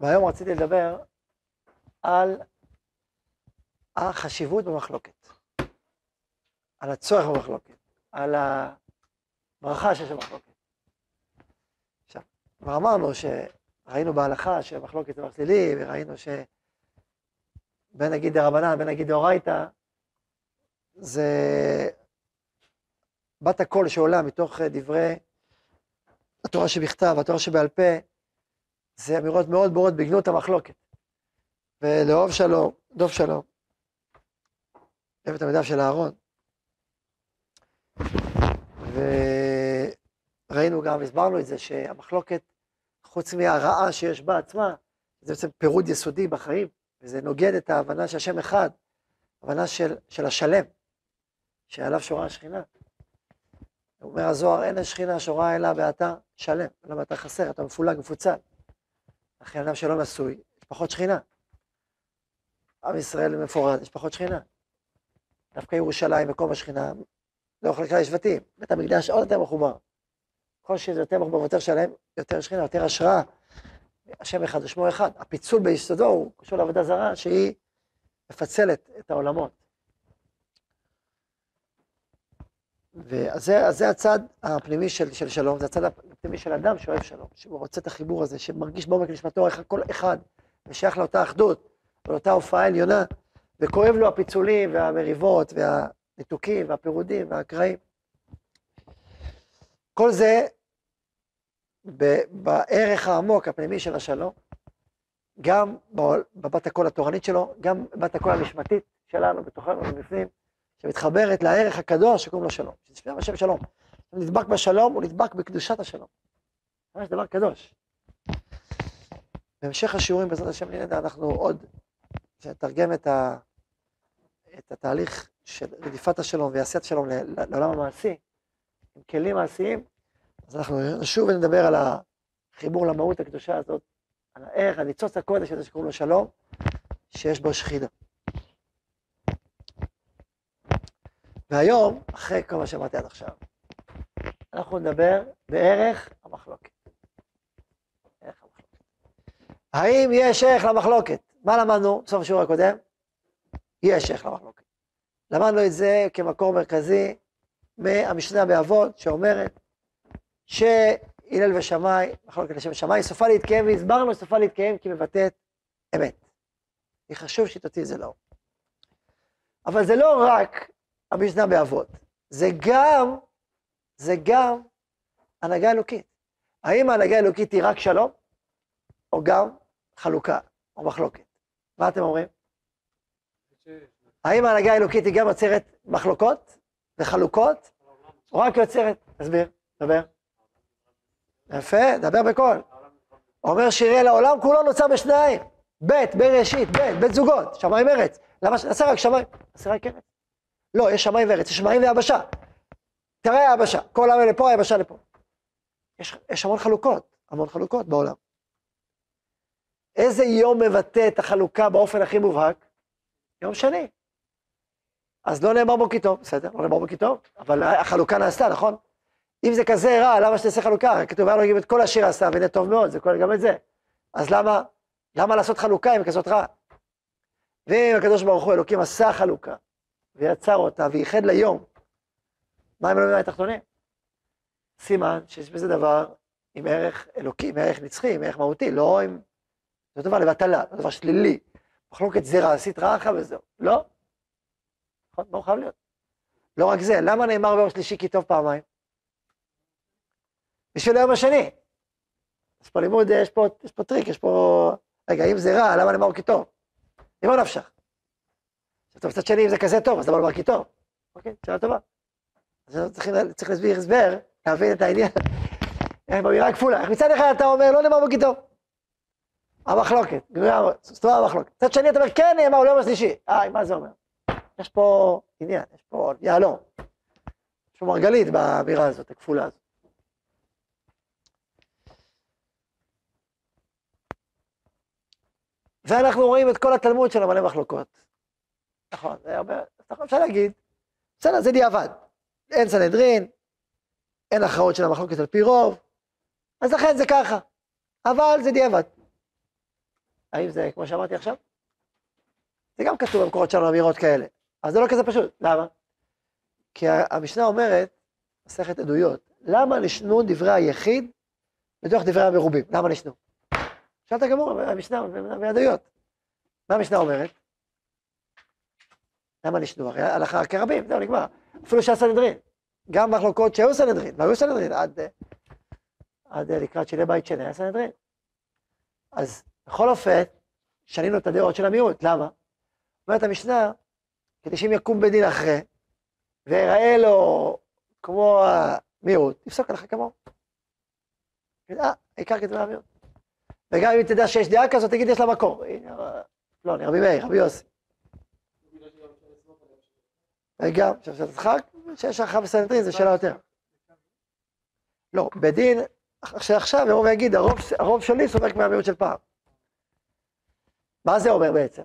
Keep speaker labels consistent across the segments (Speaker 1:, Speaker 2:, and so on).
Speaker 1: והיום רציתי לדבר על החשיבות במחלוקת, על הצורך במחלוקת, על הברכה שיש במחלוקת. עכשיו, כבר אמרנו שראינו בהלכה שמחלוקת זה דבר שלילי, וראינו ש... בין נגיד דרבנן, בין נגיד דאורייתא, זה בת הקול שעולה מתוך דברי התורה שבכתב, התורה שבעל פה, זה אמירות מאוד ברורות בגנות המחלוקת. ולאהוב שלום, דוב שלום, אוהב את המידע של אהרון. וראינו גם, הסברנו את זה, שהמחלוקת, חוץ מהרעה שיש בה עצמה, זה בעצם פירוד יסודי בחיים, וזה נוגד את ההבנה שהשם אחד, הבנה של, של השלם, שעליו שורה השכינה. אומר הזוהר, אין השכינה שורה אלא ואתה שלם, למה אתה חסר, אתה מפולג, מפוצל. לכן אדם שלא נשוי, יש פחות שכינה. עם ישראל מפורד, יש פחות שכינה. דווקא ירושלים, מקום השכינה, לא יכול לקרוא לשבטים. בית המקדש עוד יותר מחובר. כל שזה יותר מחובר יותר שלם, יותר שכינה, יותר השראה. השם אחד ושמו אחד. הפיצול ביסודו הוא קשור לעבודה זרה, שהיא מפצלת את העולמות. ואז זה, זה הצד הפנימי של, של שלום, זה הצד הפנימי של אדם שאוהב שלום, שהוא רוצה את החיבור הזה, שמרגיש בעומק נשמתו איך כל אחד ושייך לאותה אחדות, לאותה הופעה עליונה, וכואב לו הפיצולים והמריבות והניתוקים והפירודים והקרעים. כל זה בערך העמוק הפנימי של השלום, גם בבת הקול התורנית שלו, גם בבת הקול הנשמתית שלנו, בתוכנו, מבפנים, שמתחברת לערך הקדוש שקוראים לו שלום. שזה השם שלום. הוא נדבק בשלום, הוא נדבק בקדושת השלום. ממש דבר קדוש. בהמשך השיעורים בעזרת השם נדע, אנחנו עוד נתרגם את, ה, את התהליך של רדיפת השלום ועשיית השלום לעולם המעשי, עם כלים מעשיים, אז אנחנו נשוב ונדבר על החיבור למהות הקדושה הזאת, על הערך, על ניצוץ הקודש הזה שקוראים לו שלום, שיש בו שכינה. והיום, אחרי כל מה שאמרתי עד עכשיו, אנחנו נדבר בערך המחלוקת. ערך המחלוקת. האם יש ערך למחלוקת? מה למדנו בסוף השיעור הקודם? יש ערך למחלוקת. למדנו את זה כמקור מרכזי מהמשנה באבות, שאומרת שהלל ושמאי, מחלוקת לשם שמאי, סופה להתקיים, והסברנו סופה להתקיים כי מבטאת אמת. היא חשוב שתוציא את זה לאור. אבל זה לא רק המשנה באבות. זה גם, זה גם הנהגה אלוקית. האם ההנהגה האלוקית היא רק שלום, או גם חלוקה, או מחלוקת? מה אתם אומרים? האם ההנהגה האלוקית היא גם יוצרת מחלוקות וחלוקות, או רק יוצרת? תסביר, דבר. יפה, דבר בקול. אומר שירי לעולם כולו נוצר בשניים. ב', בראשית, ב', ב' זוגות, שמיים ארץ. למה נעשה רק שמיים? נעשה רק ארץ. לא, יש שמיים וארץ, יש שמיים ויבשה. תראה היבשה, כל העם לפה, היבשה לפה. יש, יש המון חלוקות, המון חלוקות בעולם. איזה יום מבטא את החלוקה באופן הכי מובהק? יום שני. אז לא נאמר בו כי טוב, בסדר, לא נאמר בו כי טוב, אבל החלוקה נעשתה, נכון? אם זה כזה רע, למה שתעשה חלוקה? כתוב, לו את כל השיר עשה, והנה טוב מאוד, זה כולל גם את זה. אז למה, למה לעשות חלוקה אם כזאת רע? ואם הקדוש ברוך הוא אלוקים עשה חלוקה, ויצר אותה, וייחד ליום. מה הם אלוהים התחתונים? סימן שיש בזה דבר עם ערך אלוקי, עם ערך נצחי, עם ערך מהותי, לא עם... זה דבר לבטלה, זה דבר שלילי. מחלוקת זה רע, עשית רע וזהו. לא. נכון? לא חייב להיות. לא רק זה, למה נאמר ביום שלישי כי טוב פעמיים? בשביל היום השני. יש פה לימוד, יש פה, יש פה טריק, יש פה... רגע, אם זה רע, למה נאמר כי טוב? ממה נפשך? טוב, מצד שני, אם זה כזה טוב, אז למה לומר כי טוב? אוקיי, שאלה טובה. אז צריך להסביר הסבר, להבין את העניין. איך באמירה כפולה. איך מצד אחד אתה אומר, לא נאמר כי טוב. המחלוקת, זאת אומרת המחלוקת. מצד שני אתה אומר, כן נאמר, לא יום השלישי. אה, מה זה אומר? יש פה עניין, יש פה יהלום. יש פה מרגלית באמירה הזאת, הכפולה הזאת. ואנחנו רואים את כל התלמוד של המלא מחלוקות. נכון, זה הרבה, נכון, אפשר להגיד, בסדר, זה דיעבד. אין סנהדרין, אין הכרעות של המחלוקת על פי רוב, אז לכן זה ככה. אבל זה דיעבד. האם זה כמו שאמרתי עכשיו? זה גם כתוב במקורות שלנו אמירות כאלה, אבל זה לא כזה פשוט, למה? כי המשנה אומרת, מסכת עדויות, למה נשנו דברי היחיד בתוך דברי המרובים? למה נשנו? שאלת גמור, המשנה בעדויות. מה המשנה אומרת? למה נשנו? הרי הלכה כרבים, זהו, נגמר. אפילו שהיה סנהדרין. גם מחלוקות שהיו סנהדרין, והיו סנהדרין עד, עד לקראת שילי בית שני, היה סנהדרין. אז בכל אופן, שנינו את הדעות של המיעוט, למה? אומרת המשנה, כדי שאם יקום בדין אחרי, ויראה לו כמו המיעוט, יפסוק עליך כמוהו. אה, העיקר כדברי המיעוט. וגם אם תדע שיש דעה כזאת, תגיד יש לה מקור. לא, אני רבי מאיר, רבי יוסי. וגם, עכשיו תצחק, שיש לך בסנטרין, זה שאלה יותר. לא, בדין, שעכשיו יבוא ויגיד, הרוב, הרוב שלי סומק מהמיעוט של פעם. מה זה אומר בעצם?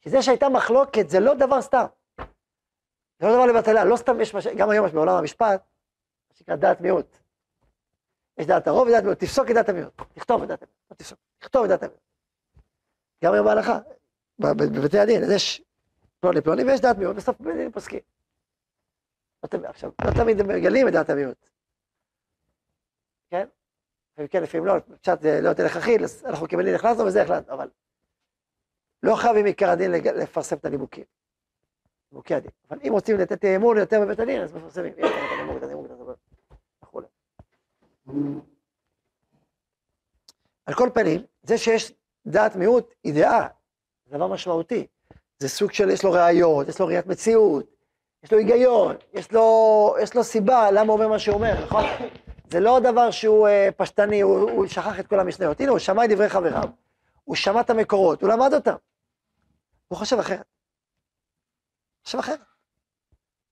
Speaker 1: שזה שהייתה מחלוקת זה לא דבר סתם. זה לא דבר לבטלה, לא סתם יש, גם היום יש בעולם המשפט, מה שנקרא דעת מיעוט. יש דעת הרוב ודעת מיעוט, תפסוק את דעת המיעוט, תכתוב את דעת המיעוט, לא תפסוק, תכתוב את דעת המיעוט. גם היום בהלכה, בבתי הדין, אז יש פלוני פלוני ויש דעת מיעוט, בסוף פוסקים. עכשיו, לא תמיד הם מגלים את דעת המיעוט. כן? וכן, לפעמים לא, פשט לא יותר הכרחי, אנחנו כבדין החלטנו וזה החלטנו, אבל לא חייבים עיקר הדין לפרסם את הנימוקים. נימוקי הדין. אבל אם רוצים לתת אמון יותר בבית הדין, אז מפרסמים. על כל פנים, זה שיש דעת מיעוט היא דעה, זה דבר משמעותי. זה סוג של, יש לו ראיות, יש לו ראיית מציאות, יש לו היגיון, יש לו, יש לו סיבה למה הוא אומר מה שהוא אומר, נכון? זה לא דבר שהוא uh, פשטני, הוא, הוא שכח את כל המשניות. הנה, הוא שמע את דברי חבריו, הוא שמע את המקורות, הוא למד אותם. הוא חושב אחרת. חושב אחרת.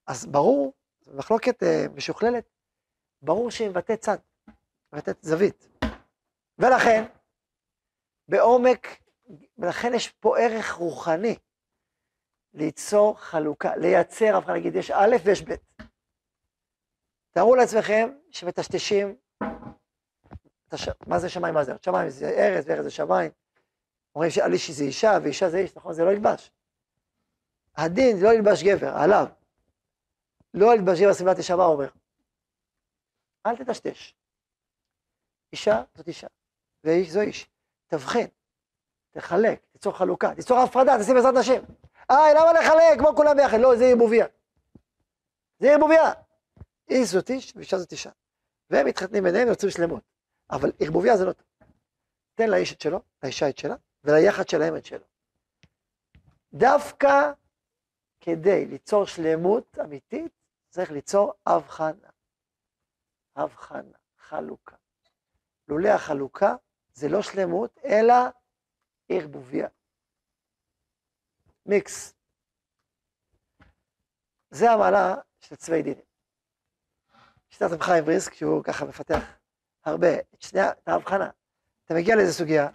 Speaker 1: אז ברור, מחלוקת uh, משוכללת, ברור שהיא מבטאת צד, מבטאת זווית. ולכן, בעומק, ולכן יש פה ערך רוחני ליצור חלוקה, לייצר הבחנה, נגיד יש א' ויש ב'. תארו לעצמכם שמטשטשים, מה זה שמיים, מה זה? שמיים זה ארץ וארץ זה שמיים. אומרים שעל איש זה אישה ואישה זה איש, נכון? זה לא ילבש. הדין לא ילבש גבר, עליו. לא ילבש גבר סביבת אישה, מה אומר? אל תטשטש. אישה זאת אישה, ואיש זו איש. תבחין, תחלק, תיצור חלוקה, תיצור הפרדה, תשים בעזרת נשים. איי, למה לחלק? כמו כולם ביחד. לא, זה ערבוביה. זה ערבוביה. איש זאת איש ואישה זאת אישה. והם מתחתנים ביניהם ויוצאים שלמות. אבל ערבוביה זה לא טוב. תן לאיש את שלו, לאישה את שלה, וליחד שלהם את שלו. דווקא כדי ליצור שלמות אמיתית, צריך ליצור הבחנה. הבחנה, חלוקה. לולא החלוקה זה לא שלמות, אלא ערבוביה. מיקס. זה המעלה של צווי דינים. שיטת רב חיים בריסק, שהוא ככה מפתח הרבה, את שני, את ההבחנה. אתה מגיע לאיזה סוגיה,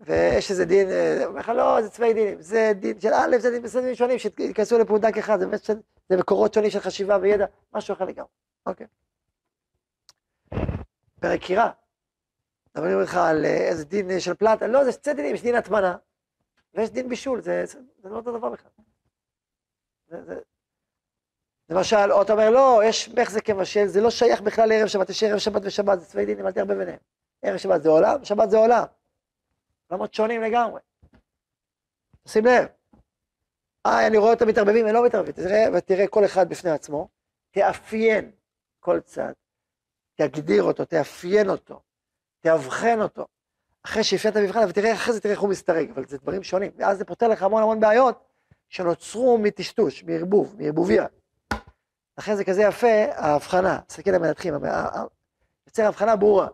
Speaker 1: ויש איזה דין, הוא אומר לך, לא, זה צווי דינים, זה דין של א', זה דין בסדרים שונים שייכנסו לפונדק אחד, זה באמת, זה מקורות שונים של חשיבה וידע, משהו אחר לגמרי, אוקיי. פרק קירה, מדברים לך על איזה דין של פלטה, לא, זה שתי דינים, יש דין הטמנה, ויש דין בישול, זה, זה, זה לא אותו דבר בכלל. זה, זה, למשל, או אתה אומר, לא, יש מחזק כמשל, זה לא שייך בכלל לערב שבת, יש ערב שבת ושבת, זה צווי דינים, אל תערבב ביניהם. ערב שבת זה עולם, שבת זה עולם. עולמות שונים לגמרי. שים לב. אה, אני רואה אותם מתערבבים, הם לא מתערבבים. תראה, ותראה כל אחד בפני עצמו, תאפיין כל צד, תגדיר אותו, תאפיין אותו, תאבחן אותו. אחרי שאפיינת מבחן, ותראה אחרי זה, תראה איך הוא מסתרג, אבל זה דברים שונים. ואז זה פותר לך המון המון בעיות שנוצרו מטשטוש, מערבוב, מערבוביה. לכן זה כזה יפה, ההבחנה, תסתכל על המנתחים, יוצר הבחנה ברורה.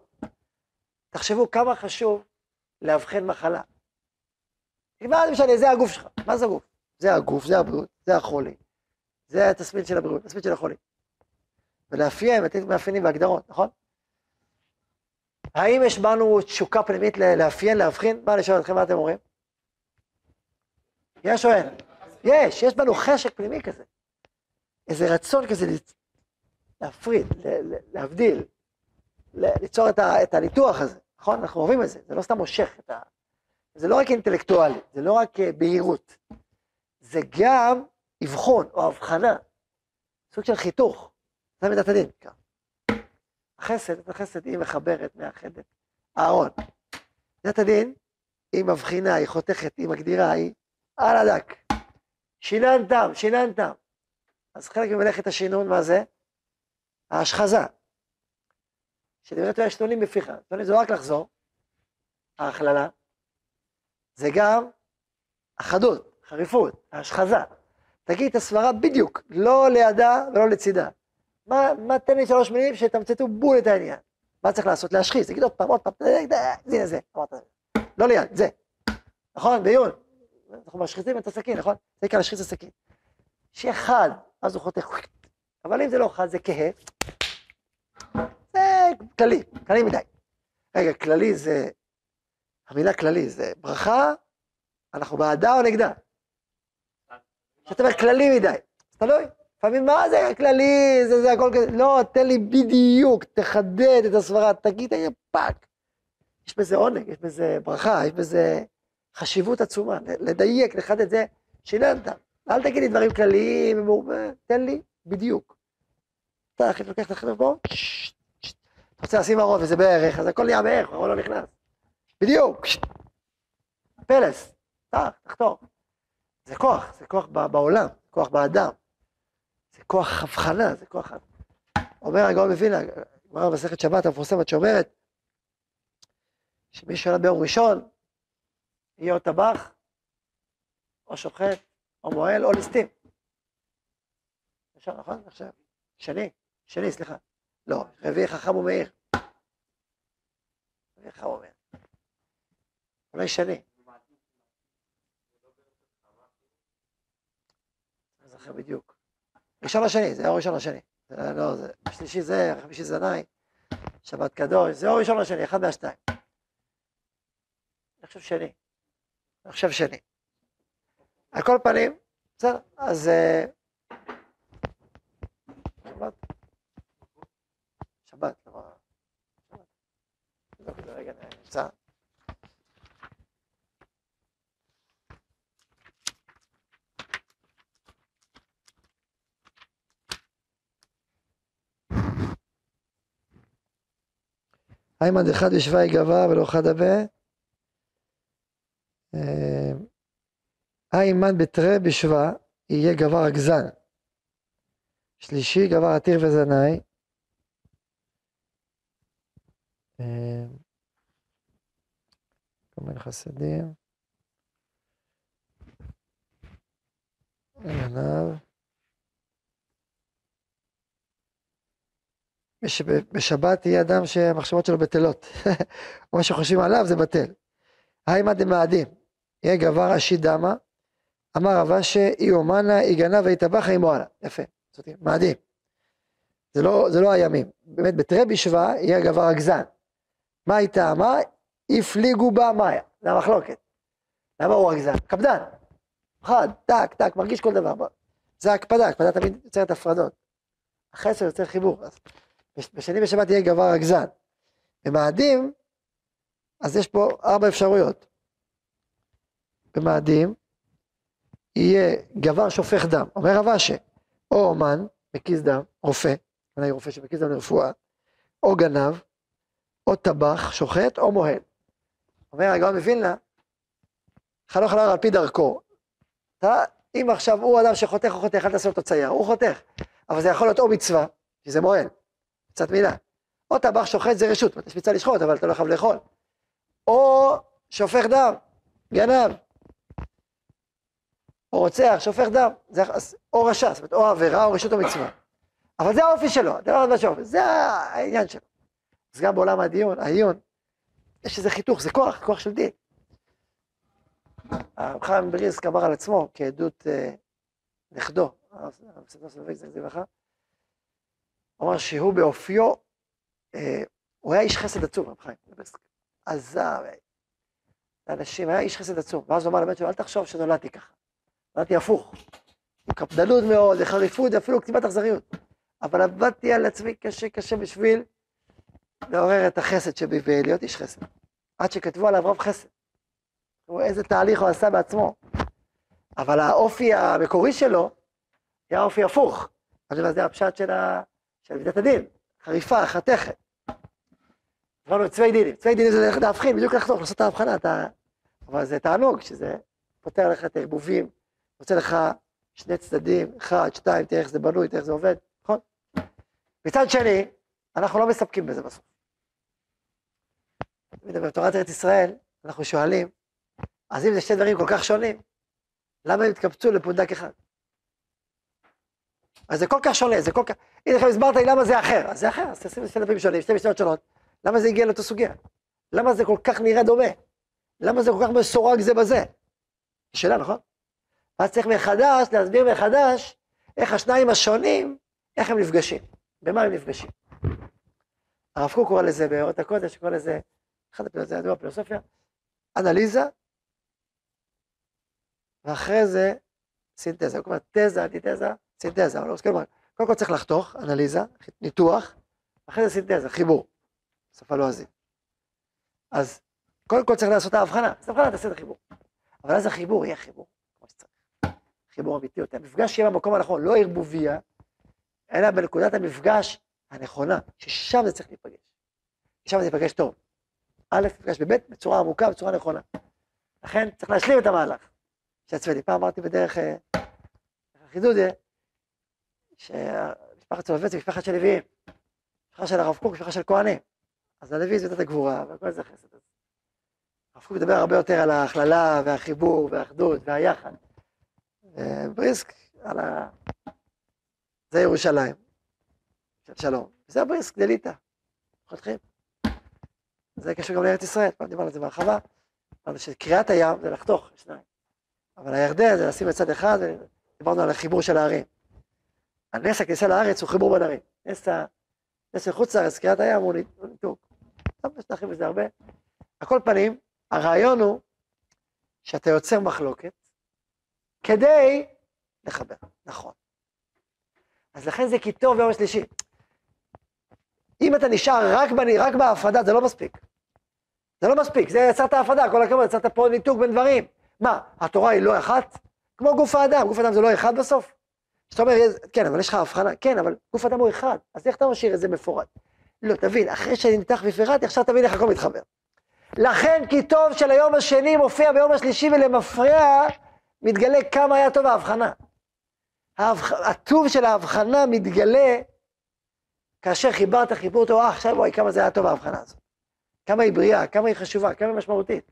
Speaker 1: תחשבו כמה חשוב לאבחן מחלה. מה זה משנה, זה הגוף שלך, מה זה הגוף? זה הגוף, זה הבריאות, זה החולי. זה התסמין של הבריאות, התסמין של החולי. ולאפיין, לתת מאפיינים והגדרות, נכון? האם יש בנו תשוקה פנימית לאפיין, להבחין? מה אני שואל אתכם, מה אתם אומרים? יש או אין? יש, יש בנו חשק פנימי כזה. איזה רצון כזה להפריד, להבדיל, ליצור את, ה, את הניתוח הזה, נכון? אנחנו אוהבים את זה, זה לא סתם מושך את, ה, זה לא רק אינטלקטואלי, זה לא רק אה, בהירות, זה גם אבחון או הבחנה, סוג של חיתוך, זה מידת הדין. החסד, את החסד היא מחברת, מאחדת. אהרון. מידת הדין היא מבחינה, היא חותכת, היא מגדירה, היא על הדק. שינן תם, שינן תם. אז חלק ממלאכת השינון, מה זה? ההשחזה. שדברי תורה שתולים בפיך. שתולים זה לא רק לחזור, ההכללה, זה גם החדות, חריפות, ההשחזה. תגיד את הסברה בדיוק, לא לידה ולא לצידה. מה, מה תן לי שלוש מילים שיתמצתו בול את העניין. מה צריך לעשות? להשחיז, תגיד עוד פעם, עוד פעם, הנה זה, אמרת, לא ליד, זה. נכון? בעיון. אנחנו משחיזים את הסכין, נכון? זה נקרא להשחיז את הסכין. שיהיה אז הוא חותך. אבל אם זה לא חד, זה כהה. זה כללי, כללי מדי. רגע, כללי זה, המילה כללי זה ברכה, אנחנו בעדה או נגדה? כשאתה אומר כללי מדי, אז תלוי. לפעמים מה זה כללי, זה, זה הכל כזה, לא, תן לי בדיוק, תחדד את הסברה, תגיד, תגיד, פאק. יש בזה עונג, יש בזה ברכה, יש בזה חשיבות עצומה, לדייק, לחדד זה, שלמות. אל תגיד לי דברים כלליים, תן לי בדיוק. אתה הכי לוקח את החבר פה, אתה רוצה לשים הרוב וזה בערך, אז הכל נהיה בערך, הרוב לא נכנס. בדיוק. פלס, תחתור. זה כוח, זה כוח בעולם, כוח באדם. כוח הבחנה, זה כוח... אומר הגאון מווילנה, גמרא במסכת שבת המפורסמת שאומרת, שמי שולט ביום ראשון, יהיה או טבח, או שוחט, או מועל, או ליסטים. ראשון, נכון? עכשיו, שני, שני, סליחה. לא, רביעי חכם ומאיר. רביעי חכם ומאיר. אולי שני. אני זוכר בדיוק. ראשון לשני, זה או ראשון לשני. לא, זה, השלישי זה, החמישי זה נאי, שבת קדוש, זה או ראשון לשני, אחד מהשתיים. אני חושב שני. אני חושב שני. על כל פנים, בסדר, אז... אה, שבת. שבת, לא... שבת. רגע, נמצא. איימן דחד בשבי גבה ולא חד הבה. איימן בתרי בשבא יהיה גבר הגזן. שלישי גבר עתיר וזנאי. כל מיני חסדים. עיניו. בשבת יהיה אדם שהמחשבות שלו בטלות. מה שחושבים עליו זה בטל. היימא דמאדים, יהיה גבר אשי דמה, אמר רבא שאי אומנה, אי גנב ויטבח אי מועלה. יפה, אומרת, מאדים. זה לא, זה לא הימים. באמת, בתרי בשבא יהיה גבר הגזן. מה היא טעמה? הפליגו בה מאיה. זה המחלוקת. למה הוא הגזן? קפדן. חד, טק, טק, מרגיש כל דבר. זה הקפדה, הקפדה תמיד יוצרת הפרדות. החסר יוצר חיבור. אז בשני בשבת יהיה גבר הגזן. במאדים, אז יש פה ארבע אפשרויות. במאדים יהיה גבר שופך דם, אומר רב אשי, או אומן, מקיז דם, רופא, אולי רופא שמקיז דם לרפואה, או גנב, או טבח, שוחט, או מוהל. אומר הגאון מווילנה, חנוך חנוך על פי דרכו. אתה, אם עכשיו הוא אדם שחותך או חותך, אל תעשה אותו צייר, הוא חותך. אבל זה יכול להיות או מצווה, כי זה מוהל, קצת מילה. או טבח שוחט זה רשות, יש מצווה לשחוט, אבל אתה לא חייב לאכול. או שופך דם, גנב. או רוצח, שופך דם, זה, או רשע, זאת אומרת, או עבירה או רשות או מצווה. אבל זה האופי שלו, זה לא מה זה העניין שלו. אז גם בעולם הדיון, העיון, יש איזה חיתוך, זה כוח, כוח של דין. הרב חיים בריסק אמר על עצמו, כעדות אה, נכדו, אמר שהוא באופיו, אה, הוא היה איש חסד עצום, רב חיים. עזר לאנשים, היה איש חסד עצום. ואז הוא אמר לבן שלו, אל תחשוב שנולדתי ככה. נולדתי הפוך. עם קפדנות מאוד, וחריפות, ואפילו כתיבת אכזריות. אבל עבדתי על עצמי קשה קשה בשביל לעורר את החסד שבי ולהיות איש חסד. עד שכתבו עליו רב חסד. איזה תהליך הוא עשה בעצמו. אבל האופי המקורי שלו היה אופי הפוך. אז זה הפשט של, ה... של מידת הדין, חריפה, חתכת. אמרנו צווי דינים, צווי דינים זה להבחין, בדיוק לחתוך, לעשות את ההבחנה, אתה... אבל זה תענוג, שזה פותר לך את הערבובים, רוצה לך שני צדדים, אחד, שתיים, תראה איך זה בנוי, תראה איך זה עובד, נכון? מצד שני, אנחנו לא מספקים בזה בסוף. בתורת ארץ ישראל, אנחנו שואלים, אז אם זה שני דברים כל כך שונים, למה הם התקבצו לפונדק אחד? אז זה כל כך שונה, זה כל כך... הנה לכם הסברת לי למה זה אחר, אז זה אחר, אז תשים שני דברים שונים, שתי משנות שונות, למה זה הגיע לאותו סוגיה? למה זה כל כך נראה דומה? למה זה כל כך מסורג זה בזה? שאלה, נכון? אז צריך מחדש, להסביר מחדש, איך השניים השונים, איך הם נפגשים, במה הם נפגשים. הרב קוק קורא לזה באורות הקודש, קורא לזה, אחד הפילוסופיה, זה ידוע בפילוסופיה, אנליזה, ואחרי זה סינתזה, כלומר תזה, אנטיתזה, סינתזה, אבל לא, כלומר, קודם כל צריך לחתוך, אנליזה, ניתוח, אחרי זה סינתזה, חיבור, שפה לועזית. אז קודם כל צריך לעשות ההבחנה, אז ההבחנה תעשה את החיבור. אבל אז החיבור יהיה חיבור, כמו שצריך. חיבור אמיתי יותר. המפגש יהיה במקום הנכון, לא ערבוביה, אלא בנקודת המפגש הנכונה, ששם זה צריך להיפגש. שם זה ייפגש טוב. א', מפגש בב', בצורה עמוקה, בצורה נכונה. לכן צריך להשלים את המהלך של הצוותים. פעם אמרתי בדרך החידוד, שמשפחת סולובייץ היא משפחת של לוויים. משפחה של הרב קוק, משפחה של כהנים. אז הלוי זה הגבורה, וכל זה חסד. הרב קוק מדבר הרבה יותר על ההכללה והחיבור והאחדות והיחד. בריסק, על ה... זה ירושלים, של שלום. זה הבריסק, דליטה. חותכים. זה קשור גם לארץ ישראל, פעם דיברנו על זה בהרחבה. אמרנו שקריאת הים זה לחתוך שניים. אבל הירדן זה לשים בצד אחד, ודיברנו על החיבור של הערים. הנס הכניסה לארץ הוא חיבור בין ערים. נס, נס מחוץ לארץ, קריאת הים הוא ניתוק. טוב, יש להרחיב בזה הרבה. על כל פנים, הרעיון הוא שאתה יוצר מחלוקת כדי לחבר, נכון. אז לכן זה כי טוב ביום השלישי. אם אתה נשאר רק, בני, רק בהפרדה, זה לא מספיק. זה לא מספיק, זה יצרת הפרדה, כל הכבוד, יצרת פה ניתוק בין דברים. מה, התורה היא לא אחת? כמו גוף האדם, גוף האדם זה לא אחד בסוף? זאת אומרת, כן, אבל יש לך הבחנה, כן, אבל גוף האדם הוא אחד, אז איך אתה משאיר את זה מפורט? לא, תבין, אחרי שאני ניתח ופירטתי, עכשיו תבין איך הכל מתחבר. לכן כי טוב של היום השני מופיע ביום השלישי ולמפרע, מתגלה כמה היה טוב ההבחנה. הטוב של ההבחנה מתגלה כאשר חיברת חיבור טוב, אה, עכשיו וואי, כמה זה היה טוב ההבחנה הזאת. כמה היא בריאה, כמה היא חשובה, כמה היא משמעותית.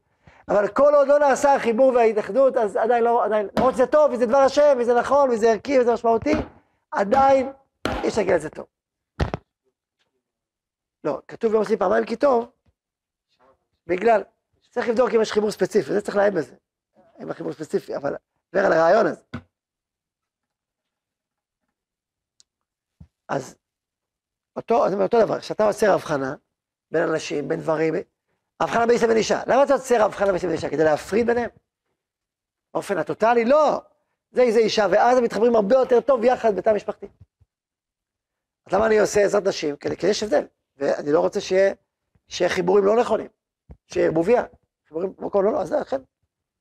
Speaker 1: אבל כל עוד לא נעשה החיבור וההתאחדות, אז עדיין לא, עדיין, למרות שזה טוב, וזה דבר השם, וזה נכון, וזה ערכי, וזה משמעותי, עדיין אי אפשר להגיד את זה טוב. לא, כתוב ביום שני פעמיים כי טוב, בגלל, צריך לבדוק אם יש חיבור ספציפי, זה צריך לעיין בזה. אם החיבור ספציפי, אבל דבר על הרעיון הזה. אז אותו, אומר אותו דבר, כשאתה עושה הבחנה בין אנשים, בין דברים, הבחנה בין אישה ובין אישה. למה אתה עושה הבחנה בין אישה ובין אישה? כדי להפריד ביניהם? באופן הטוטלי? לא. זה איזה אישה, ואז הם מתחברים הרבה יותר טוב יחד בתא משפחתי. אז למה אני עושה עזרת נשים? כי יש הבדל. ואני לא רוצה שיהיה, שיהיה חיבורים לא נכונים, שיהיה ערבוביה. חיבורים במקום לא, לא, אז זה אכן,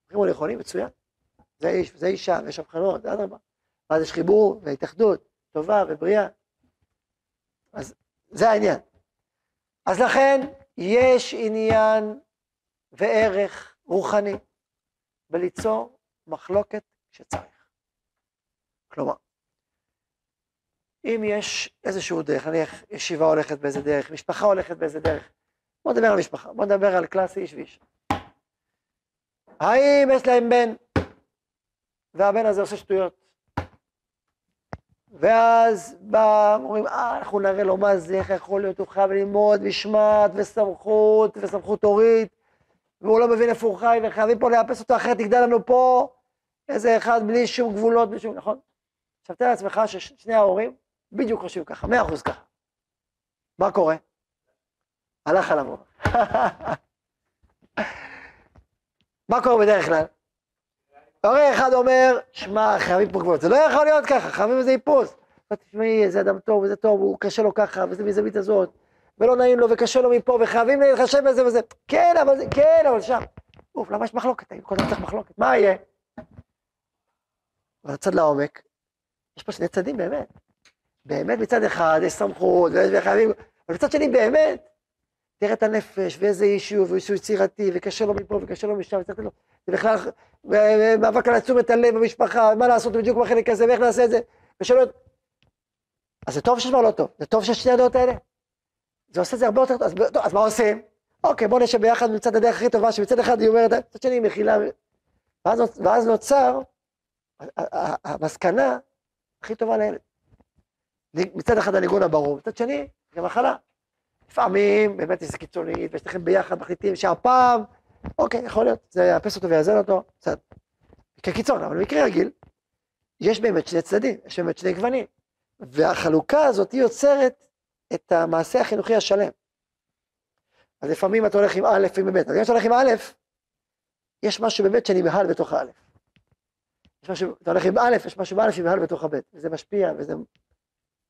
Speaker 1: חיבורים נכונים, מצוין. זה איש, זה אישה, ויש הבחנות, אדרבה. ואז יש חיבור והתאחדות טובה ובריאה. אז זה העניין. אז לכן, יש עניין וערך רוחני בליצור מחלוקת כשצריך. כלומר, אם יש איזשהו דרך, נניח ישיבה הולכת באיזה דרך, משפחה הולכת באיזה דרך, בוא נדבר על משפחה, בוא נדבר על קלאסי איש ואיש. האם יש להם בן, והבן הזה עושה שטויות, ואז בא, אומרים, אה, אנחנו נראה לו מה זה, איך יכול להיות, הוא חייב ללמוד משמעת וסמכות וסמכות הורית, והוא לא מבין איפה הוא חי, וחייבים פה לאפס אותו, אחרת יגדל לנו פה איזה אחד בלי שום גבולות, בלי שום, נכון? עכשיו תאר לעצמך ששני ההורים בדיוק חושבים ככה, מאה אחוז ככה. מה קורה? הלך עליו. מה קורה בדרך כלל? הרי אחד אומר, שמע, חייבים פה גבולות, זה לא יכול להיות ככה, חייבים איזה איפוס. תשמעי, איזה אדם טוב, וזה טוב, הוא קשה לו ככה, וזה מזווית הזאת, ולא נעים לו, וקשה לו מפה, וחייבים להתחשב בזה וזה. כן, אבל זה, כן, אבל שם. אוף, למה יש מחלוקת? כל הזמן צריך מחלוקת, מה יהיה? אבל הצד לעומק, יש פה שני צדדים באמת. באמת מצד אחד יש סמכות, וחייבים, אבל מצד שני באמת, תראה את הנפש, ואיזה יישוב, ואיזשהו יצירתי, וקשה לו מפה, וקשה לו משם, וצריך לו, זה בכלל מאבק על תשומת הלב במשפחה, מה לעשות בדיוק בחלק הזה, ואיך נעשה את זה, ושאלות. אז זה טוב שיש מה לא טוב, זה טוב שיש שתי הדעות האלה. זה עושה את זה הרבה יותר טוב, אז, טוב, אז מה עושים? אוקיי, בוא נשב ביחד את הדרך הכי טובה, שמצד אחד היא אומרת, מצד שני היא מכילה, ואז, ואז נוצר המסקנה הכי טובה לילד. מצד אחד הניגון הברור, מצד שני, זה מחלה. לפעמים באמת זה קיצונית, ושניכם ביחד מחליטים שהפעם, אוקיי, יכול להיות, זה יאפס אותו ויאזן אותו, בסדר. כקיצון, אבל במקרה רגיל, יש באמת שני צדדים, יש באמת שני גוונים. והחלוקה הזאת היא יוצרת את המעשה החינוכי השלם. אז לפעמים אתה הולך עם א' ועם ב', אז אם אתה הולך עם א', יש משהו באמת שנבהל בתוך הא'. יש משהו, אתה הולך עם א', יש משהו בא' שנבהל בתוך הב', וזה משפיע וזה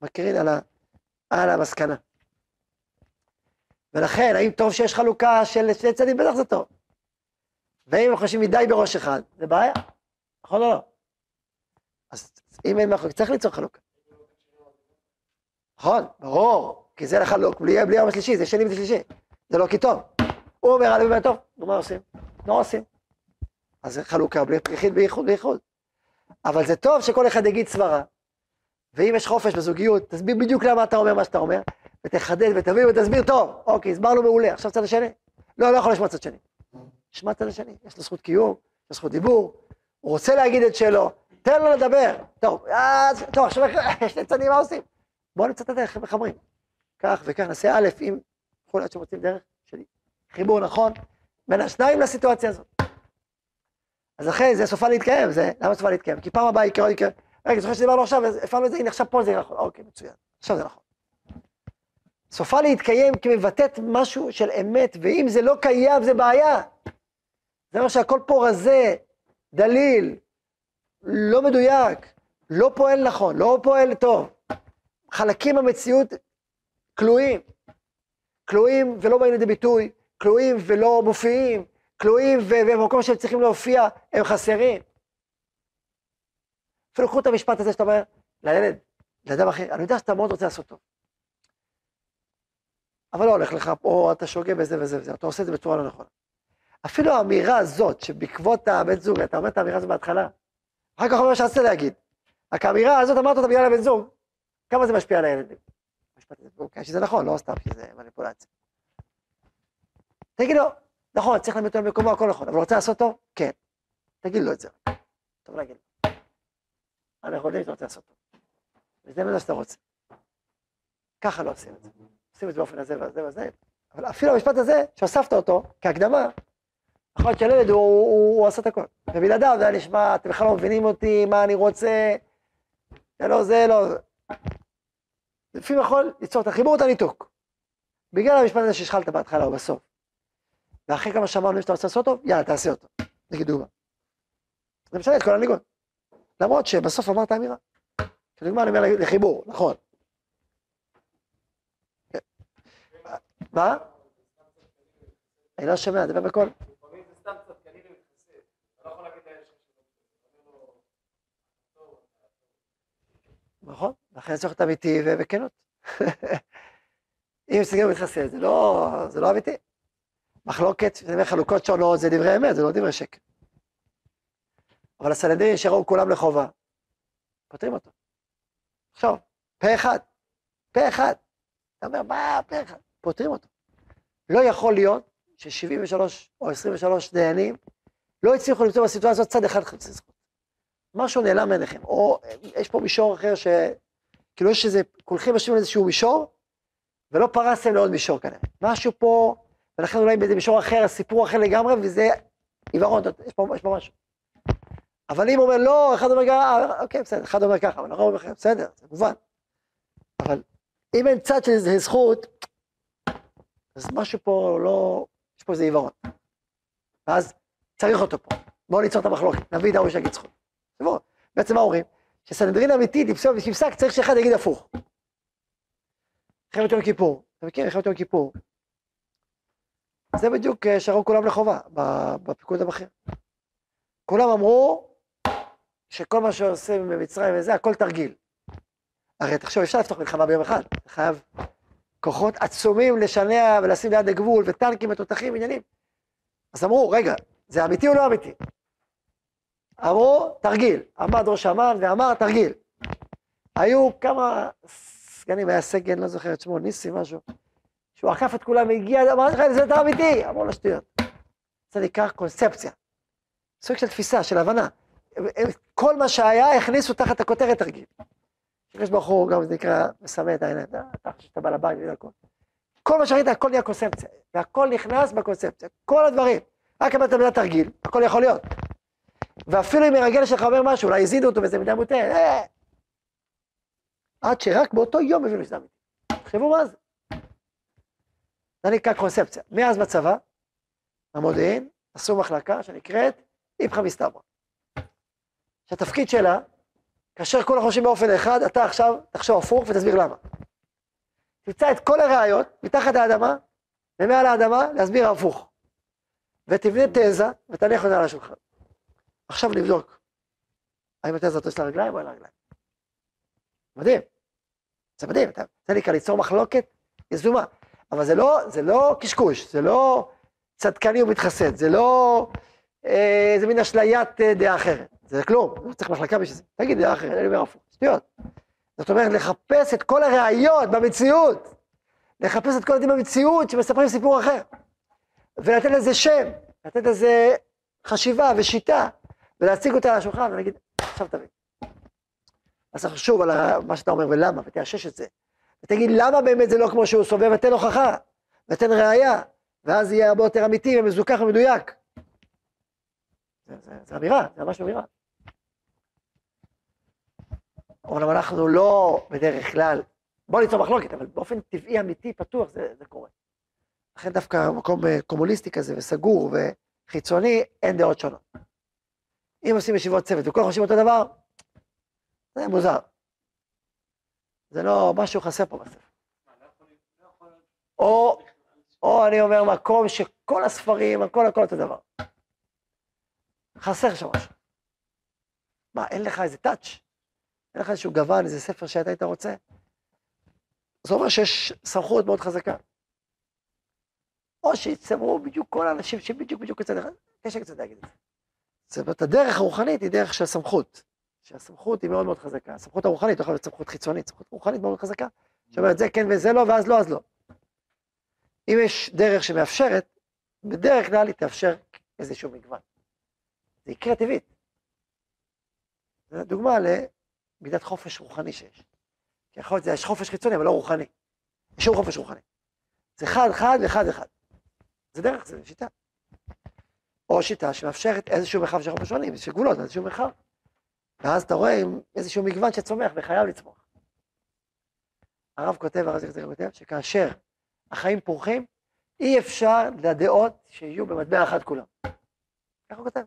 Speaker 1: מקרין על, ה, על המסקנה. ולכן, האם טוב שיש חלוקה של שני צדדים? בטח זה טוב. ואם חושבים מדי בראש אחד, זה בעיה, נכון או לא? אז אם אין מחלוקת, צריך ליצור חלוקה. נכון, ברור, כי זה לחלוק, בלי, בלי יום השלישי, זה שני ושלישי, זה לא כי טוב. הוא אומר, אני אומר, טוב, נו מה עושים? לא עושים. אז זה חלוקה, בלי יחיד בייחוד, בייחוד. אבל זה טוב שכל אחד יגיד סברה, ואם יש חופש בזוגיות, תסביר בדיוק למה אתה אומר מה שאתה אומר, ותחדד ותביא ותסביר טוב. אוקיי, הסברנו מעולה, עכשיו צד השני. לא, לא יכול לשמוע צד שני. שמע צד השני, יש לו זכות קיום, יש לו זכות דיבור, הוא רוצה להגיד את שלו, תן לו לדבר. טוב, אז, טוב, עכשיו יש שני צדדים, מה עושים? בואו נמצא את הדרך, איך מחברים. כך וכך, נעשה א', אם יכול להיות שמוצאים דרך של חיבור נכון בין השניים לסיטואציה הזאת. אז אחרי זה סופה להתקיים, זה, למה סופה להתקיים? כי פעם הבאה יקרה יקרה. רגע, זוכר שדיברנו עכשיו, הפעלנו את זה, הנה עכשיו פה זה נכון, אוקיי, מצוין, עכשיו זה נכון. סופה להתקיים כי מבטאת משהו של אמת, ואם זה לא קיים זה בעיה. זה אומר שהכל פה רזה, דליל, לא מדויק, לא פועל נכון, לא פועל טוב. חלקים במציאות כלואים, כלואים ולא באים לידי ביטוי, כלואים ולא מופיעים, כלואים ובמקום שהם צריכים להופיע הם חסרים. אפילו קחו את המשפט הזה שאתה אומר לילד, לאדם אחר, אני יודע שאתה מאוד רוצה לעשות טוב. אבל לא הולך לך, או אתה שוגה בזה וזה וזה, אתה עושה את זה בצורה לא נכונה. אפילו האמירה הזאת, שבעקבות הבן זוג, אתה אומר את האמירה הזאת בהתחלה, אחר כך אומר שרצית להגיד. רק האמירה הזאת, אמרת אותה בגלל הבן זוג, כמה זה משפיע על הילדים? אוקיי, שזה נכון, לא סתם שזה מניפולציה. תגיד לו, נכון, צריך להעמיד אותו במקומו, הכל נכון, אבל רוצה לעשות טוב? כן. תגיד לו את זה. טוב להגיד לו. אנחנו יודעים שאתה רוצה לעשות טוב. וזה מה שאתה רוצה. ככה לא עושים את זה. עושים את זה באופן הזה וזה וזה, אבל אפילו המשפט הזה, שהוספת אותו כהקדמה, יכול להיות שהילד הוא, הוא, הוא, הוא עשה את הכל. ובלעדיו זה היה נשמע, אתם בכלל לא מבינים אותי, מה אני רוצה, זה לא זה, לא זה. לפעמים יכול ליצור את החיבור, את הניתוק. בגלל המשפט הזה שהשחלת בהתחלה או בסוף. ואחרי כמה שאמרנו שאתה רוצה לעשות טוב, יאללה, תעשה אותו. נגיד דוגמה. זה משנה את כל הניגון. למרות שבסוף אמרת אמירה. כדוגמה אני אומר לחיבור, נכון. מה? אני לא שומע, דבר בקול. נכון, לכן צריך להיות אמיתי ובכנות. אם מסתכלים ומתחסד, זה לא, זה לא אמיתי. מחלוקת, חלוקות שונות, זה דברי אמת, זה לא דברי שקר. אבל הסנהדרין שראו כולם לחובה, פותרים אותו. עכשיו, פה אחד, פה אחד. אתה אומר, מה פה אחד? פותרים אותו. לא יכול להיות ש-73 או 23 דיינים לא הצליחו למצוא בסיטואציה הזאת צד אחד חצי זכות. משהו נעלם מעיניכם, או יש פה מישור אחר ש... כאילו יש איזה, כולכם יושבים על איזשהו מישור, ולא פרסתם לעוד מישור כנראה. משהו פה, ולכן אולי באיזה מישור אחר, הסיפור אחר לגמרי, וזה עיוורון, יש יש פה משהו. אבל אם הוא אומר לא, אחד אומר ככה, אוקיי, בסדר, אחד אומר ככה, אבל אחר אומר ככה, בסדר, זה מובן. אבל אם אין צד של זכות, אז משהו פה לא, יש פה איזה עיוורון. ואז צריך אותו פה. בואו ניצור את המחלוקת, נביא את ההוא שיגיד זכות. בואו, בעצם מה אומרים? שסנהדרין אמיתית, בפסק צריך שאחד יגיד הפוך. מלחמת יום כיפור, אתה מכיר מלחמת יום כיפור? זה בדיוק אה, שרו כולם לחובה, בפיקוד הבכיר. כולם אמרו שכל מה שעושים במצרים וזה, הכל תרגיל. הרי תחשוב, אפשר לפתוח מלחמה ביום אחד, אתה חייב כוחות עצומים לשנע ולשים ליד הגבול, וטנקים ותותחים, עניינים. אז אמרו, רגע, זה אמיתי או לא אמיתי? אמרו, תרגיל. עמד ראש אמ"ן ואמר, תרגיל. היו כמה סגנים, היה סגן, לא זוכר את שמו, ניסי משהו, שהוא עקף את כולם והגיע, אמר לך, זה יותר אמיתי. אמרו לו, שטויות. זה נקרא קונספציה. סוג של תפיסה, של הבנה. כל מה שהיה, הכניסו תחת הכותרת תרגיל. יש ברוך הוא גם זה נקרא, מסמא את העיניים, אתה חושב שאתה בעל הבית וזה הכל. כל מה שראית, הכל נהיה קונספציה, והכל נכנס בקונספציה, כל הדברים. רק אמרת מילה תרגיל, הכל יכול להיות. ואפילו אם מרגל שלך אומר משהו, אולי הזינו אותו וזה מידה מוטה, אה. עד שרק באותו יום הבינו שזה אמיתי. תחשבו מה זה. זה נקרא קונספציה. מאז בצבא, המודיעין, עשו מחלקה שנקראת איפכא מסתברא. שהתפקיד שלה, כאשר כולם חושבים באופן אחד, אתה עכשיו תחשוב הפוך ותסביר למה. תמצא את כל הראיות מתחת האדמה ומעל האדמה להסביר הפוך. ותבנה תזה ותניח אותה על השולחן. עכשיו נבדוק האם התזה הזאת יש לה רגליים או אין לה רגליים. מדהים. זה מדהים, זה נקרא ליצור מחלוקת יזומה. אבל זה לא, זה לא קשקוש, זה לא צדקני ומתחסד, זה לא אה, איזה מין אשליית אה, דעה אחרת. זה כלום, לא צריך מחלקה בשביל זה. תגיד דעה אחרת, אני אומר הפוך, שטויות. זאת אומרת, לחפש את כל הראיות במציאות, לחפש את כל הדברים במציאות שמספרים סיפור אחר, ולתת לזה שם, לתת לזה חשיבה ושיטה, ולהציג אותה על השולחן ולהגיד, עכשיו תבין. אז שוב על מה שאתה אומר ולמה, ותאשש את זה. ותגיד למה באמת זה לא כמו שהוא סובב, ותן הוכחה, ותן ראייה, ואז יהיה הרבה יותר אמיתי ומזוכח ומדויק. זה, אמירה, זה ממש אמירה. אומנם אנחנו לא בדרך כלל, בוא ליצור מחלוקת, אבל באופן טבעי, אמיתי, פתוח, זה, זה קורה. לכן דווקא מקום אה, קומוניסטי כזה, וסגור וחיצוני, אין דעות שונות. אם עושים ישיבות צוות וכולם חושבים אותו דבר, זה מוזר. זה לא, משהו חסר פה בספר. או, או אני אומר מקום שכל הספרים, הכל הכל אותו דבר. חסר שם משהו. מה, אין לך איזה טאץ'? אין לך איזשהו גוון, איזה ספר שאתה היית רוצה? זה אומר שיש סמכות מאוד חזקה. או שיצטברו בדיוק כל האנשים שבדיוק בדיוק יוצא אחד, קשה קצת להגיד את זה. זאת אומרת, הדרך הרוחנית היא דרך של סמכות. שהסמכות היא מאוד מאוד חזקה. הסמכות הרוחנית לא יכולה להיות סמכות חיצונית, סמכות רוחנית מאוד חזקה, שאומרת זה כן וזה לא, ואז לא, אז לא. אם יש דרך שמאפשרת, בדרך כלל היא תאפשר איזשהו מגוון. זה יקרה טבעית. זו דוגמה למידת חופש רוחני שיש. כי יכול להיות, יש חופש חיצוני, אבל לא רוחני. יש שום חופש רוחני. זה חד חד וחד אחד. זה דרך, זה שיטה. או שיטה שמאפשרת איזשהו מרחב של חופש רוחני, איזשהו גבולות, איזשהו מרחב. ואז אתה רואה איזשהו מגוון שצומח וחייב לצמוח. הרב כותב, הרב זכר כותב, שכאשר החיים פורחים, אי אפשר לדעות שיהיו במטבע אחד כולם. ככה הוא כותב.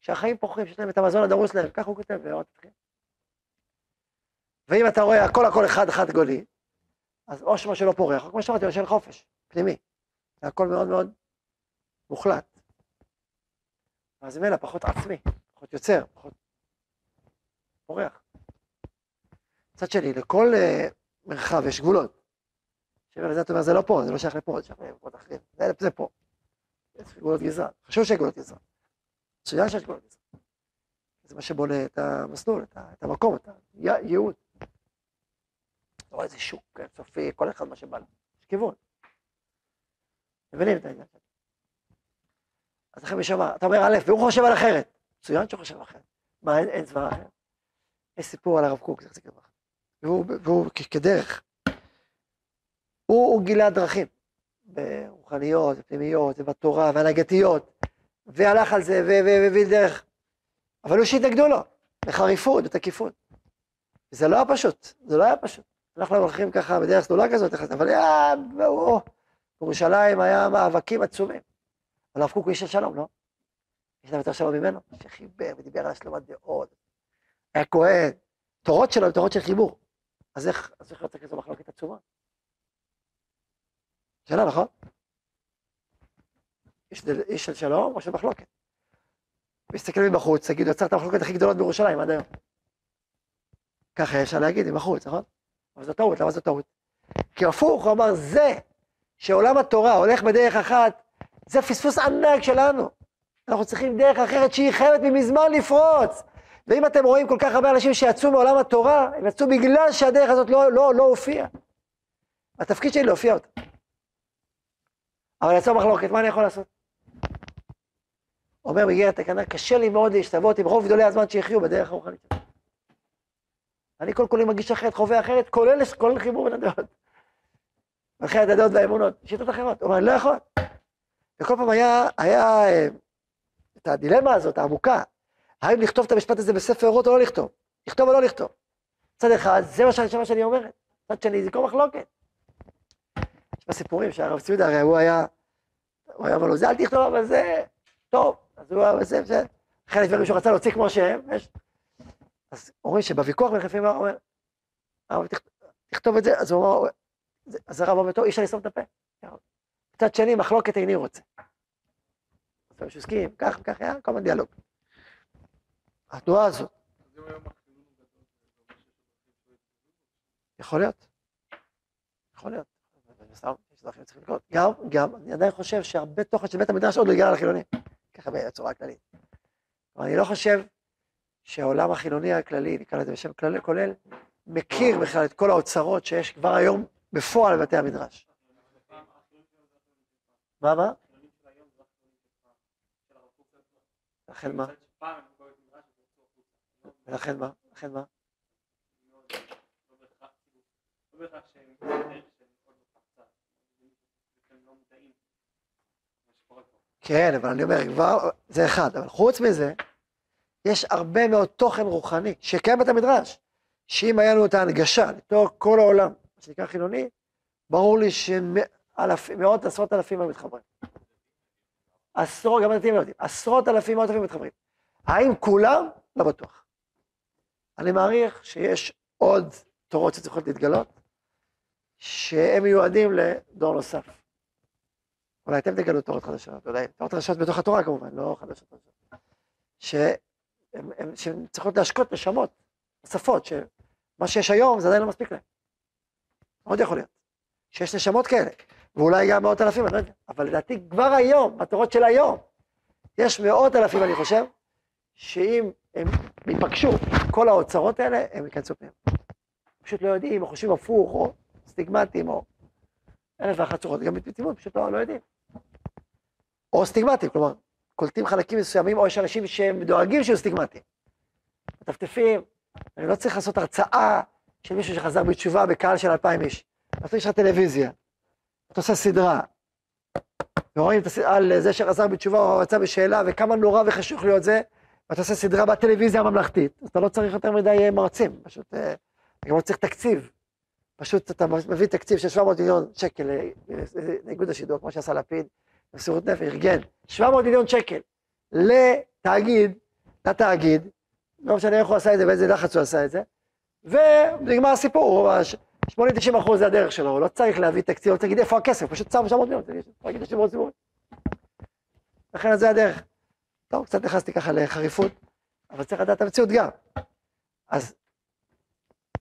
Speaker 1: שהחיים פורחים, שיש להם את המזון הדרוש להם, ככה הוא כותב בהערות התחיל. ואם אתה רואה הכל הכל אחד אחד גולי, אז או שמה שלא פורח, או כמו שאמרתי, או שאין חופש, פנימי. זה הכל מאוד מאוד מוחלט. אז ממילא פחות עצמי, פחות יוצר, פחות פורח. מצד שני, לכל uh, מרחב יש גבולות. שבאמת אתה אומר, זה לא פה, זה לא שייך לפה, זה שייך למקומות אחרים, זה, זה פה. יש גבולות גזרה, חשוב שיש גבולות גזרה. מצוין שיש גבולות גזרה. זה מה שבונה את המסלול, את, את המקום, את הייעוד. אתה רואה איזה שוק אינסופי, כל אחד מה שבא לו, יש כיוון. מבינים את העניין? אז משום מה, אתה אומר א', והוא חושב על אחרת. מצוין שהוא חושב אחרת. מה, אין, אין זמן אחר? יש סיפור על הרב קוק, צדיק לברכה. והוא, והוא כדרך, הוא, הוא גילה דרכים, ברוחניות, בפנימיות, ובתורה, והנהגתיות, והלך על זה, והביא דרך. אבל הוא שהתנגדו לו, בחריפות, בתקיפות. זה לא היה פשוט, זה לא היה פשוט. אנחנו הולכים ככה בדרך סלולה כזאת, אבל הוא, בירושלים היה מאבקים עצומים. אבל הרב קוק הוא איש של שלום, לא? יש להם יותר שלום ממנו, שחיבר ודיבר על השלמת דעות, היה כהן, תורות שלו הן תורות של חיבור. אז איך, אז איך יוצא כזו מחלוקת עצומה? שאלה, נכון? איש, איש של שלום או של מחלוקת. מסתכלים מבחוץ, תגידו, יצרת את המחלוקת הכי גדולות בירושלים עד היום. ככה אפשר להגיד מבחוץ, נכון? אבל זו טעות, למה זו טעות? כי הפוך, הוא אמר, זה שעולם התורה הולך בדרך אחת, זה פספוס ענק שלנו. אנחנו צריכים דרך אחרת שהיא חייבת ממזמן לפרוץ. ואם אתם רואים כל כך הרבה אנשים שיצאו מעולם התורה, הם יצאו בגלל שהדרך הזאת לא, לא, לא הופיעה. התפקיד שלי להופיע אותה. אבל יצא מחלוקת, מה אני יכול לעשות? אומר מגיע תקנה, קשה לי מאוד להשתוות עם רוב גדולי הזמן שיחיו בדרך הרוחנית. אני כל כולי מגיש אחרת, חווה אחרת, כולל, כולל חיבור בין הדעות. אחרי הדעות והאמונות, שיטות אחרות. הוא אומר, אני לא יכול. וכל פעם היה, היה אה, את הדילמה הזאת, העמוקה, האם לכתוב את המשפט הזה בספר אורות או לא לכתוב? לכתוב או לא לכתוב? מצד אחד, זה מה שאני, שאני אומרת. מצד שני, זה כל מחלוקת. יש בסיפורים שהרב ציודה, הרי הוא היה, הוא היה אומר לו, זה אל תכתוב, אבל זה טוב. אז הוא היה, זה, זה, חלק דברים שהוא רצה להוציא כמו שהם, יש... אז אומרים שבוויכוח בין חפים, הוא אומר, הרב, תכתוב את זה, אז הוא אומר, אז הרב אומר, טוב, אי אפשר לסתום את הפה. מצד שני, מחלוקת איני רוצה. אז הוא הסכים, כך וכך היה, כל הזמן דיאלוג. התנועה הזאת. יכול להיות. יכול להיות. גם, גם, אני עדיין חושב שהרבה תוכן של בית המדרש עוד לא הגיע לחילונים. ככה בצורה כללית. אני לא חושב שהעולם החילוני הכללי, נקרא לזה בשם כולל, מכיר בכלל את כל האוצרות שיש כבר היום בפועל בבתי המדרש. מה, מה? לכן מה? ולכן מה? לכן מה? כן, אבל אני אומר, כבר, זה אחד, אבל חוץ מזה, יש הרבה מאוד תוכן רוחני שקיים בית המדרש, שאם היה לנו את ההנגשה לתוך כל העולם, מה שנקרא חילוני, ברור לי שמאות, עשרות אלפים היו מתחברים. עשרות, גם הדתיים לא יודעים, עשרות אלפים, מאות אלפים מתחברים. האם כולם? לא בטוח. אני מעריך שיש עוד תורות שצריכות להתגלות, שהם מיועדים לדור נוסף. אולי אתם תגלו תורות חדשות, אולי תורות חדשות בתוך התורה כמובן, לא חדשות חדשות. שהן צריכות להשקות נשמות נוספות, שמה שיש היום זה עדיין לא מספיק להם. מאוד יכול להיות. שיש נשמות כאלה, ואולי גם מאות אלפים, אני לא יודע, אבל לדעתי כבר היום, בתורות של היום, יש מאות אלפים, אני חושב, שאם הם ייפגשו כל האוצרות האלה, הם ייכנסו פנימה. פשוט לא יודעים, או חושבים הפוך, או סטיגמטים, או אלף ואחת צורות, גם בתמימות, פשוט לא, לא יודעים. או סטיגמטים, כלומר, קולטים חלקים מסוימים, או יש אנשים שהם דואגים שיהיו סטיגמטיים. מטפטפים, אני לא צריך לעשות הרצאה של מישהו שחזר בתשובה בקהל של אלפיים איש. אתה יש לך טלוויזיה, אתה עושה סדרה, ורואים על זה שחזר בתשובה או יצא בשאלה, וכמה נורא וחשוך להיות זה, ואתה עושה סדרה בטלוויזיה הממלכתית, אז אתה לא צריך יותר מדי אה, מרצים, פשוט, אה, אתה גם לא צריך תקציב. פשוט אתה מביא תקציב של 700 מיליון שקל אה, לאיגוד השידור, כמו שעשה לפיד, מסירות נפש, ארגן, 700 מיליון שקל לתאגיד, לתאגיד, לא משנה איך הוא עשה את זה, באיזה לחץ הוא עשה את זה, ונגמר הסיפור, 80-90 אחוז זה הדרך שלו, לא צריך להביא תקציב, הוא צריך להגיד איפה הכסף, פשוט שם 700 מיליון, תגיד לשידור ציבורי. לכן זה הדרך. טוב, קצת נכנסתי ככה לחריפות, אבל צריך לדעת המציאות גם. אז,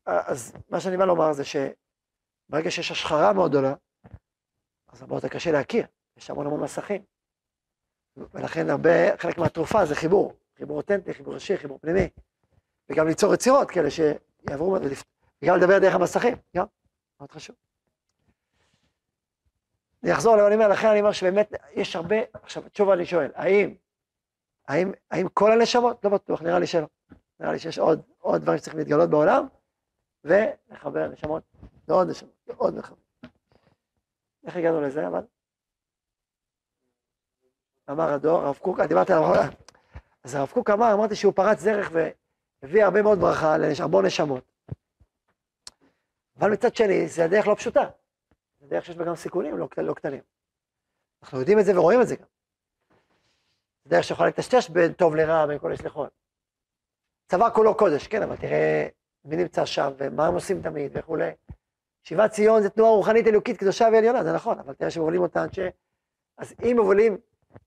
Speaker 1: אז מה שאני בא לומר זה שברגע שיש השחרה מאוד גדולה, אז הרבה יותר קשה להכיר. יש המון המון מסכים. ולכן הרבה, חלק מהתרופה זה חיבור, חיבור אותנטי, חיבור ראשי, חיבור פנימי. וגם ליצור יצירות כאלה שיעברו, וגם לדבר דרך המסכים, גם, מאוד חשוב. אני אחזור למה אני אומר, לכן אני אומר שבאמת יש הרבה, עכשיו תשובה אני שואל, האם, האם, האם כל הנשמות? לא בטוח, נראה לי שלא. נראה לי שיש עוד, עוד דברים שצריכים להתגלות בעולם, ולחבר נשמות, ועוד נשמות, ועוד מחבר. איך הגענו לזה אבל? אמר הדור, הרב קוק, דיברתי על הרב אז הרב קוק אמר, אמרתי שהוא פרץ דרך והביא הרבה מאוד ברכה להרבה נשמות. אבל מצד שני, זה הדרך לא פשוטה. זה דרך שיש בה גם סיכונים לא, לא קטנים. אנחנו יודעים את זה ורואים את זה גם. זה דרך שיכולה לטשטש בין טוב לרע, בין כל יש לחול. צבא כולו קודש, כן, אבל תראה מי נמצא שם ומה הם עושים תמיד וכולי. שיבת ציון זה תנועה רוחנית אלוקית קדושה ועליונה, זה נכון, אבל תראה שמובלים אותה אנשי... אז אם מובלים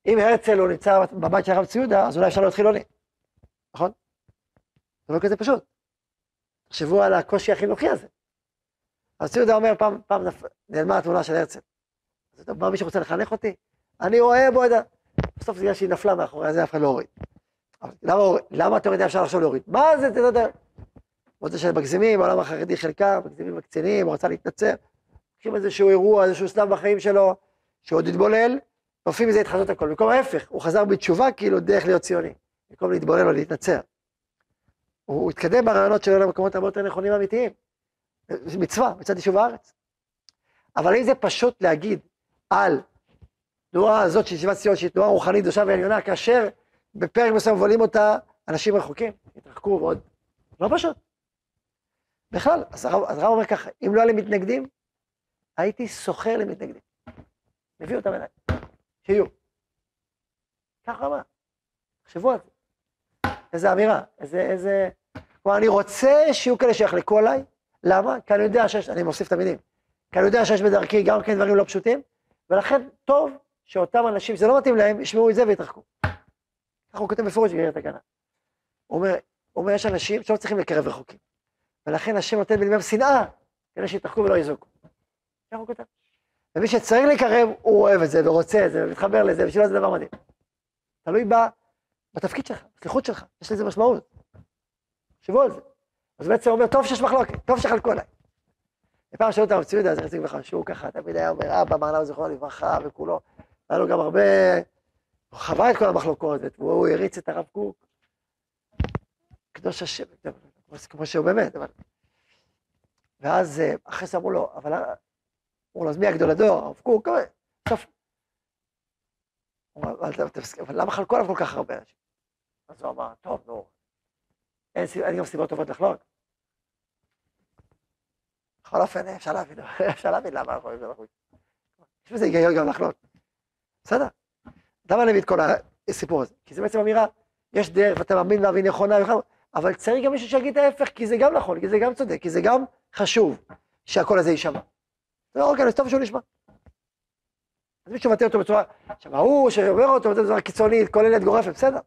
Speaker 1: אם הרצל הוא נמצא בבית של הרב צבי יהודה, אז אולי אפשר להיות חילוני, נכון? זה לא כזה פשוט. תחשבו על הקושי החינוכי הזה. אז צבי יהודה אומר, פעם, פעם נפ... נעלמה התמונה של הרצל. אז אתה בא מישהו רוצה לחנך אותי? אני רואה בו את ה... בסוף זה בגלל שהיא נפלה מאחורי זה, אף אחד לא הוריד. למה, למה אתה יודע אפשר לחשוב להוריד? מה זה, אתה יודע? רוצה שמגזימים, העולם החרדי חלקם, מגזימים וקצינים, הוא רצה להתנצר. לוקחים איזשהו אירוע, איזשהו סתם בחיים שלו, שעוד התבולל, ועושים מזה התחזות הכל. במקום ההפך, הוא חזר בתשובה כאילו דרך להיות ציוני. במקום להתבולל או להתנצר. הוא התקדם ברעיונות שלו למקומות הרבה יותר נכונים ואמיתיים. זה מצווה, מצד יישוב הארץ. אבל אם זה פשוט להגיד על תנועה הזאת של ישיבת ציון, שהיא תנועה רוחנית קדושה ועליונה, כאשר בפרק מסוים מבולים אותה אנשים רחוקים, התרחקו ועוד, לא פשוט. בכלל, אז הרב אומר ככה, אם לא היה לי מתנגדים, הייתי סוחר למתנגדים. מביא אותם אליי, שיהיו. ככה אמר. תחשבו על זה. איזה אמירה, איזה, איזה... כלומר, אני רוצה שיהיו כאלה שיחלקו עליי, למה? כי אני יודע שיש, אני מוסיף את המילים, כי אני יודע שיש בדרכי גם כן דברים לא פשוטים, ולכן טוב שאותם אנשים שזה לא מתאים להם, ישמעו את זה ויתרחקו. ככה הוא כותב בפירוש בגלל הגנה. הוא אומר, הוא אומר, יש אנשים שלא צריכים לקרב רחוקים, ולכן השם נותן בלבם שנאה, כדי שיתרחקו ולא יזוגו. ככה הוא כותב. ומי שצריך לקרב, הוא אוהב את זה ורוצה את זה ומתחבר לזה, בשבילו זה דבר מדהים. תלוי בתפקיד שלך, בסליחות שלך, יש לזה משמעות. תחשבו על זה. אז בעצם הוא אומר, טוב שיש מחלוקת, טוב שחלקו עליי. פעם שאלו את הרב צבי יהודה, חצי לך שהוא ככה תמיד היה אומר, אבא, אמר לנו זכרונו לברכה וכולו. היה לו גם הרבה, הוא חווה את כל המחלוקות, והוא הריץ את הרב קוק. קדוש השם, כמו שהוא באמת, אבל... ואז אה, אחרי זה אמרו לו, אבל אמרו לו, אז מי הגדול הדור? הרב קוק, בסוף. אבל למה חלקו עליו כל כך הרבה אנשים? אז הוא אמר, טוב, נו, אין גם סיבות טובות לחלוק. בכל אופן, אפשר להבין, אפשר להבין למה אנחנו זה לחוץ. יש בזה היגיון גם לחלוק. בסדר. למה מביא את כל הסיפור הזה? כי זה בעצם אמירה, יש דרך ואתה מאמין להבין נכונה, אבל צריך גם מישהו שיגיד ההפך, כי זה גם נכון, כי זה גם צודק, כי זה גם חשוב שהקול הזה יישמע. זה לא רק אז טוב שהוא נשמע. אז מישהו מבטא אותו בצורה, עכשיו ההוא שאומר אותו בצורה קיצונית, כוללת גורפת, בסדר.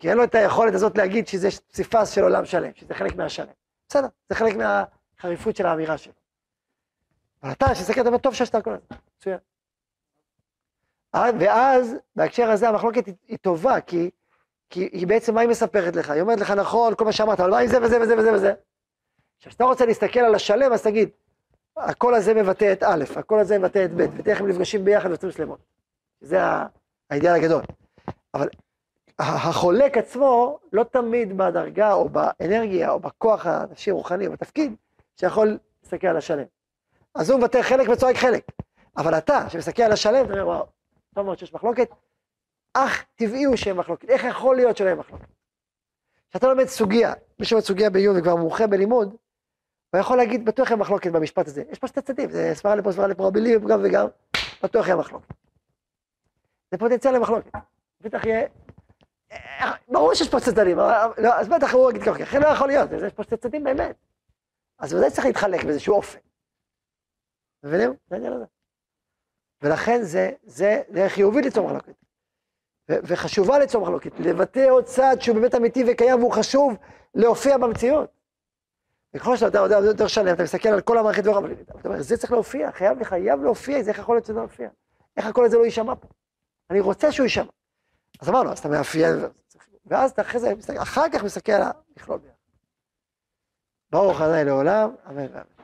Speaker 1: כי אין לו את היכולת הזאת להגיד שזה פסיפס של עולם שלם, שזה חלק מהשלם. בסדר, זה חלק מהחריפות של האמירה שלו. אבל אתה, אתה אומר, טוב שיש את הכל הזה, מצוין. ואז, בהקשר הזה, המחלוקת היא, היא טובה, כי, כי היא בעצם, מה היא מספרת לך? היא אומרת לך, נכון, כל מה שאמרת, אבל מה עם זה וזה וזה וזה וזה? עכשיו, כשאתה רוצה להסתכל על השלם, אז תגיד, הקול הזה מבטא את א', הקול הזה מבטא את ב', ותכף הם נפגשים ביחד ויוצאים שלמות. זה האידיאל הגדול. אבל החולק עצמו לא תמיד בדרגה או באנרגיה או בכוח הנפשי רוחני או בתפקיד שיכול להסתכל על השלם. אז הוא מבטא חלק וצועק חלק. אבל אתה, שמסתכל על השלם, אתה אומר, וואו, טוב מאוד שיש מחלוקת, אך טבעי הוא שיהיה מחלוקת. איך יכול להיות שלא יהיה מחלוקת? כשאתה לומד סוגיה, מי שלומד סוגיה בעיון וכבר מומחה בלימוד, הוא יכול להגיד, בטוח יהיה מחלוקת במשפט הזה. יש פה שתי צדדים, זה סברה לפה, סברה לפה, רבילים גם וגם, בטוח יהיה מחלוקת. זה פוטנציאל למחלוקת. בטח יהיה ברור שיש פה צדדים, לא, אז בטח הוא יגיד ככה, אחרי לא יכול להיות, יש פה צדדים באמת. אז ודאי צריך להתחלק באיזשהו אופן. מבינים? זה העניין הזה. ולכן זה, זה דרך חיובית ליצור מחלוקת. וחשובה ליצור מחלוקת, לבטא עוד צד שהוא באמת אמיתי וקיים והוא חשוב להופיע במציאות. וככל שאתה יודע יותר שלם, אתה מסתכל על כל המערכת דבריו, אתה אומר, זה צריך להופיע, חייב, חייב להופיע, איך יכול להיות שזה לא להופיע? איך הקול הזה לא יישמע פה? אני רוצה שהוא יישמע. אז אמרנו, אז אתה מאפיין, ואז אתה אחרי זה, אחר כך מסתכל על המכלול. ברוך ה' לעולם, אמן ואמן.